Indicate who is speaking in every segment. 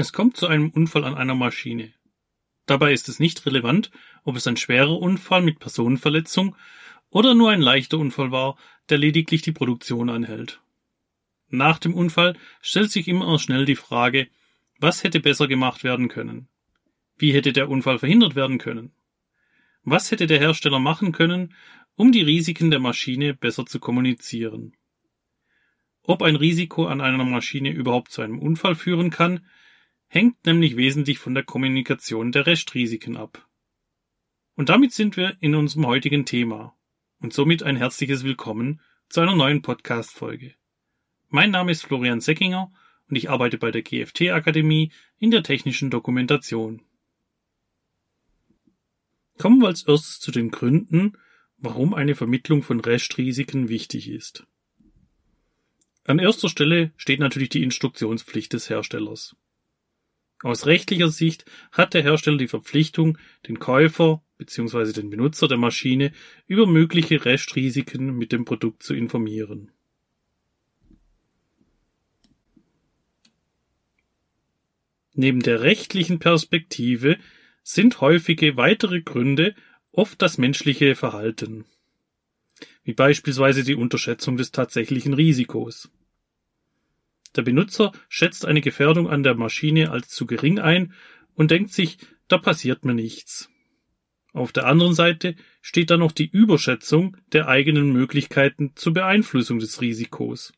Speaker 1: Es kommt zu einem Unfall an einer Maschine. Dabei ist es nicht relevant, ob es ein schwerer Unfall mit Personenverletzung oder nur ein leichter Unfall war, der lediglich die Produktion anhält. Nach dem Unfall stellt sich immer schnell die Frage, was hätte besser gemacht werden können? Wie hätte der Unfall verhindert werden können? Was hätte der Hersteller machen können, um die Risiken der Maschine besser zu kommunizieren? Ob ein Risiko an einer Maschine überhaupt zu einem Unfall führen kann, hängt nämlich wesentlich von der Kommunikation der Restrisiken ab. Und damit sind wir in unserem heutigen Thema und somit ein herzliches Willkommen zu einer neuen Podcast-Folge. Mein Name ist Florian Seckinger und ich arbeite bei der GFT Akademie in der technischen Dokumentation. Kommen wir als erstes zu den Gründen, warum eine Vermittlung von Restrisiken wichtig ist. An erster Stelle steht natürlich die Instruktionspflicht des Herstellers. Aus rechtlicher Sicht hat der Hersteller die Verpflichtung, den Käufer bzw. den Benutzer der Maschine über mögliche Restrisiken mit dem Produkt zu informieren. Neben der rechtlichen Perspektive sind häufige weitere Gründe oft das menschliche Verhalten, wie beispielsweise die Unterschätzung des tatsächlichen Risikos. Der Benutzer schätzt eine Gefährdung an der Maschine als zu gering ein und denkt sich, da passiert mir nichts. Auf der anderen Seite steht dann noch die Überschätzung der eigenen Möglichkeiten zur Beeinflussung des Risikos.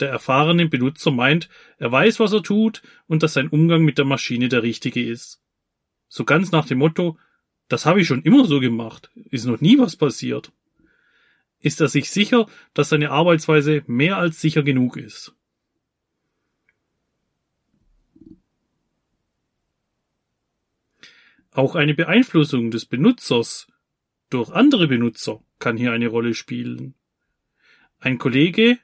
Speaker 1: Der erfahrene Benutzer meint, er weiß, was er tut und dass sein Umgang mit der Maschine der richtige ist. So ganz nach dem Motto, das habe ich schon immer so gemacht, ist noch nie was passiert. Ist er sich sicher, dass seine Arbeitsweise mehr als sicher genug ist. Auch eine Beeinflussung des Benutzers durch andere Benutzer kann hier eine Rolle spielen. Ein Kollege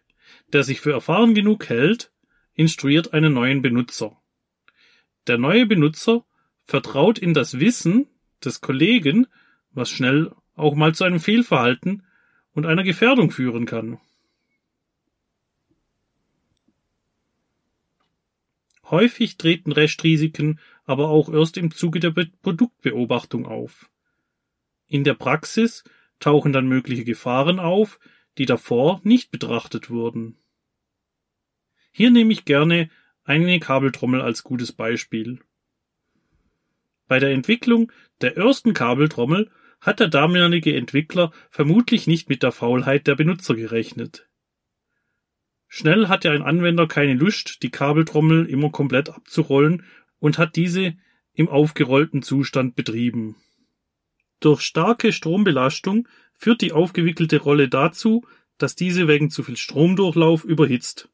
Speaker 1: der sich für erfahren genug hält, instruiert einen neuen Benutzer. Der neue Benutzer vertraut in das Wissen des Kollegen, was schnell auch mal zu einem Fehlverhalten und einer Gefährdung führen kann. Häufig treten Restrisiken aber auch erst im Zuge der Produktbeobachtung auf. In der Praxis tauchen dann mögliche Gefahren auf, die davor nicht betrachtet wurden. Hier nehme ich gerne eine Kabeltrommel als gutes Beispiel. Bei der Entwicklung der ersten Kabeltrommel hat der damalige Entwickler vermutlich nicht mit der Faulheit der Benutzer gerechnet. Schnell hatte ein Anwender keine Lust, die Kabeltrommel immer komplett abzurollen und hat diese im aufgerollten Zustand betrieben. Durch starke Strombelastung führt die aufgewickelte Rolle dazu, dass diese wegen zu viel Stromdurchlauf überhitzt.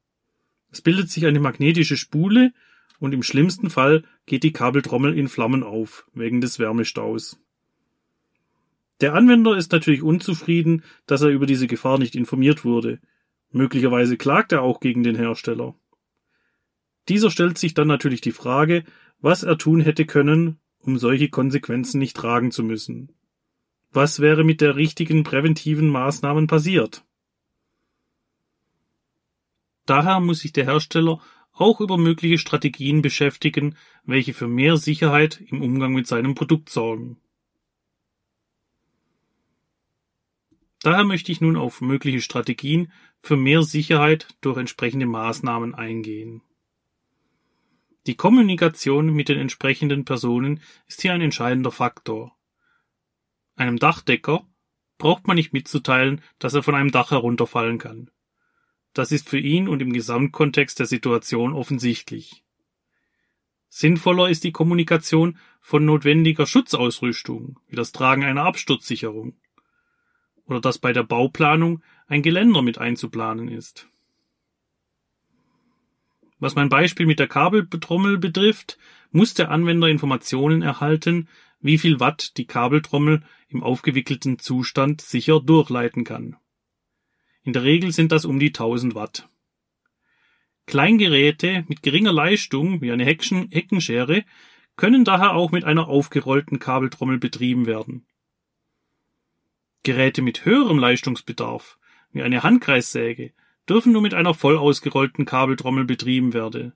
Speaker 1: Es bildet sich eine magnetische Spule und im schlimmsten Fall geht die Kabeltrommel in Flammen auf, wegen des Wärmestaus. Der Anwender ist natürlich unzufrieden, dass er über diese Gefahr nicht informiert wurde. Möglicherweise klagt er auch gegen den Hersteller. Dieser stellt sich dann natürlich die Frage, was er tun hätte können, um solche Konsequenzen nicht tragen zu müssen. Was wäre mit der richtigen präventiven Maßnahmen passiert? Daher muss sich der Hersteller auch über mögliche Strategien beschäftigen, welche für mehr Sicherheit im Umgang mit seinem Produkt sorgen. Daher möchte ich nun auf mögliche Strategien für mehr Sicherheit durch entsprechende Maßnahmen eingehen. Die Kommunikation mit den entsprechenden Personen ist hier ein entscheidender Faktor. Einem Dachdecker braucht man nicht mitzuteilen, dass er von einem Dach herunterfallen kann. Das ist für ihn und im Gesamtkontext der Situation offensichtlich. Sinnvoller ist die Kommunikation von notwendiger Schutzausrüstung, wie das Tragen einer Absturzsicherung. Oder dass bei der Bauplanung ein Geländer mit einzuplanen ist. Was mein Beispiel mit der Kabeltrommel betrifft, muss der Anwender Informationen erhalten, wie viel Watt die Kabeltrommel im aufgewickelten Zustand sicher durchleiten kann. In der Regel sind das um die 1000 Watt. Kleingeräte mit geringer Leistung, wie eine Hecken Heckenschere, können daher auch mit einer aufgerollten Kabeltrommel betrieben werden. Geräte mit höherem Leistungsbedarf, wie eine Handkreissäge, dürfen nur mit einer voll ausgerollten Kabeltrommel betrieben werden.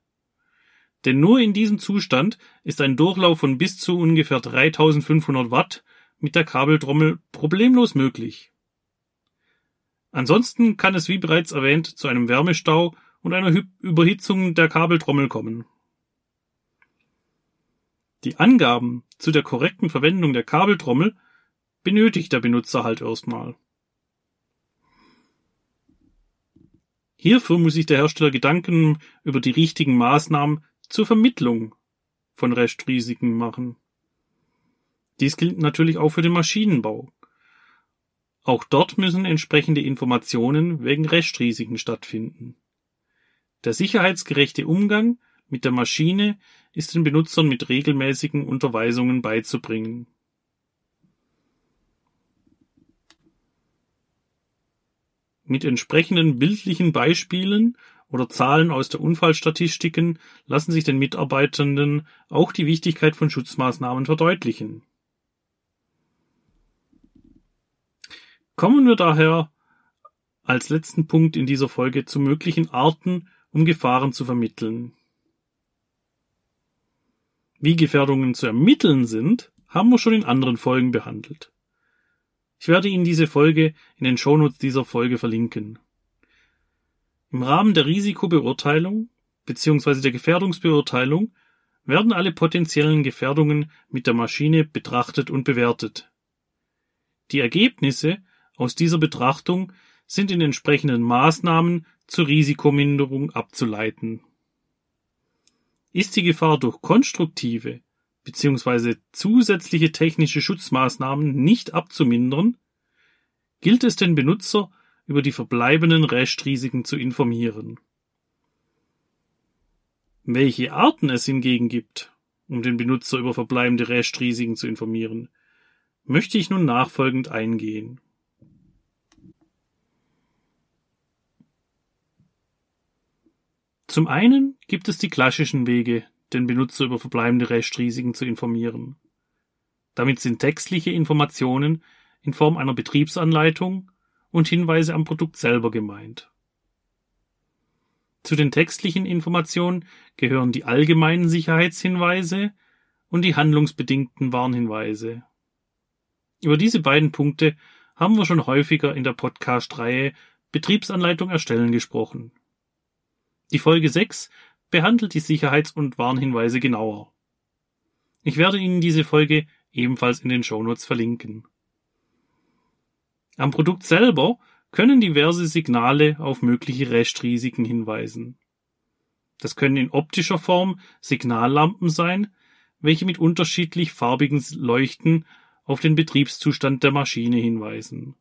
Speaker 1: Denn nur in diesem Zustand ist ein Durchlauf von bis zu ungefähr 3500 Watt mit der Kabeltrommel problemlos möglich. Ansonsten kann es wie bereits erwähnt zu einem Wärmestau und einer Überhitzung der Kabeltrommel kommen. Die Angaben zu der korrekten Verwendung der Kabeltrommel benötigt der Benutzer halt erstmal. Hierfür muss sich der Hersteller Gedanken über die richtigen Maßnahmen zur Vermittlung von Restrisiken machen. Dies gilt natürlich auch für den Maschinenbau. Auch dort müssen entsprechende Informationen wegen Restrisiken stattfinden. Der sicherheitsgerechte Umgang mit der Maschine ist den Benutzern mit regelmäßigen Unterweisungen beizubringen. Mit entsprechenden bildlichen Beispielen oder Zahlen aus der Unfallstatistiken lassen sich den Mitarbeitenden auch die Wichtigkeit von Schutzmaßnahmen verdeutlichen. Kommen wir daher als letzten Punkt in dieser Folge zu möglichen Arten, um Gefahren zu vermitteln. Wie Gefährdungen zu ermitteln sind, haben wir schon in anderen Folgen behandelt. Ich werde Ihnen diese Folge in den Shownotes dieser Folge verlinken. Im Rahmen der Risikobeurteilung bzw. der Gefährdungsbeurteilung werden alle potenziellen Gefährdungen mit der Maschine betrachtet und bewertet. Die Ergebnisse aus dieser Betrachtung sind in entsprechenden Maßnahmen zur Risikominderung abzuleiten. Ist die Gefahr durch konstruktive bzw. zusätzliche technische Schutzmaßnahmen nicht abzumindern, gilt es den Benutzer über die verbleibenden Restrisiken zu informieren. Welche Arten es hingegen gibt, um den Benutzer über verbleibende Restrisiken zu informieren, möchte ich nun nachfolgend eingehen. Zum einen gibt es die klassischen Wege, den Benutzer über verbleibende Restrisiken zu informieren. Damit sind textliche Informationen in Form einer Betriebsanleitung und Hinweise am Produkt selber gemeint. Zu den textlichen Informationen gehören die allgemeinen Sicherheitshinweise und die handlungsbedingten Warnhinweise. Über diese beiden Punkte haben wir schon häufiger in der Podcast-Reihe Betriebsanleitung erstellen gesprochen. Die Folge 6 behandelt die Sicherheits- und Warnhinweise genauer. Ich werde Ihnen diese Folge ebenfalls in den Shownotes verlinken. Am Produkt selber können diverse Signale auf mögliche Restrisiken hinweisen. Das können in optischer Form Signallampen sein, welche mit unterschiedlich farbigen Leuchten auf den Betriebszustand der Maschine hinweisen.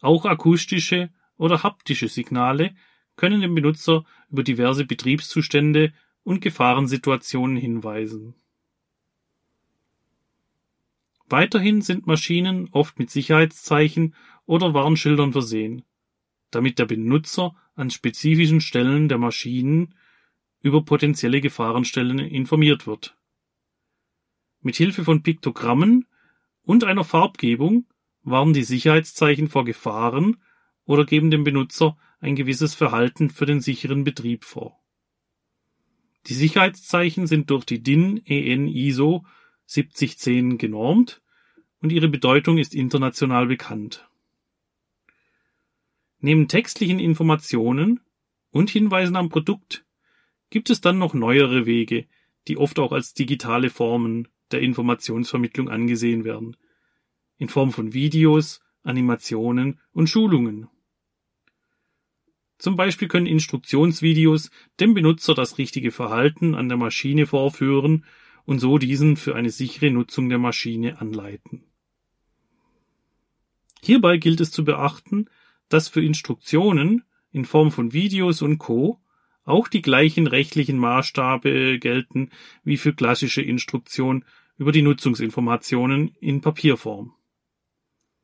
Speaker 1: Auch akustische oder haptische Signale können den Benutzer über diverse Betriebszustände und Gefahrensituationen hinweisen. Weiterhin sind Maschinen oft mit Sicherheitszeichen oder Warnschildern versehen, damit der Benutzer an spezifischen Stellen der Maschinen über potenzielle Gefahrenstellen informiert wird. Mit Hilfe von Piktogrammen und einer Farbgebung warnen die Sicherheitszeichen vor Gefahren oder geben dem Benutzer ein gewisses Verhalten für den sicheren Betrieb vor. Die Sicherheitszeichen sind durch die DIN EN ISO 7010 genormt und ihre Bedeutung ist international bekannt. Neben textlichen Informationen und Hinweisen am Produkt gibt es dann noch neuere Wege, die oft auch als digitale Formen der Informationsvermittlung angesehen werden, in Form von Videos, Animationen und Schulungen. Zum Beispiel können Instruktionsvideos dem Benutzer das richtige Verhalten an der Maschine vorführen und so diesen für eine sichere Nutzung der Maschine anleiten. Hierbei gilt es zu beachten, dass für Instruktionen in Form von Videos und Co. auch die gleichen rechtlichen Maßstabe gelten wie für klassische Instruktionen über die Nutzungsinformationen in Papierform.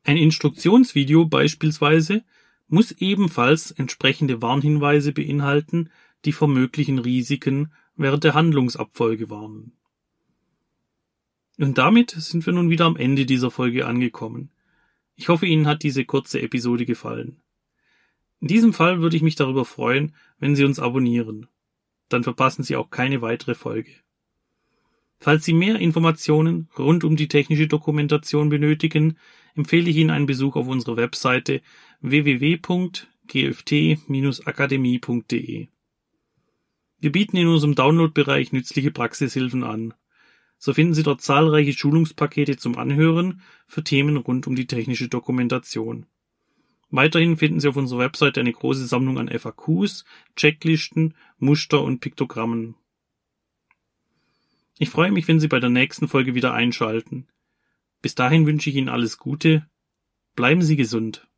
Speaker 1: Ein Instruktionsvideo beispielsweise muss ebenfalls entsprechende Warnhinweise beinhalten, die vor möglichen Risiken während der Handlungsabfolge warnen. Und damit sind wir nun wieder am Ende dieser Folge angekommen. Ich hoffe, Ihnen hat diese kurze Episode gefallen. In diesem Fall würde ich mich darüber freuen, wenn Sie uns abonnieren. dann verpassen Sie auch keine weitere Folge. Falls Sie mehr Informationen rund um die technische Dokumentation benötigen, empfehle ich Ihnen einen Besuch auf unserer Webseite www.gft-akademie.de. Wir bieten in unserem Downloadbereich nützliche Praxishilfen an. So finden Sie dort zahlreiche Schulungspakete zum Anhören für Themen rund um die technische Dokumentation. Weiterhin finden Sie auf unserer Webseite eine große Sammlung an FAQs, Checklisten, Muster und Piktogrammen. Ich freue mich, wenn Sie bei der nächsten Folge wieder einschalten. Bis dahin wünsche ich Ihnen alles Gute. Bleiben Sie gesund.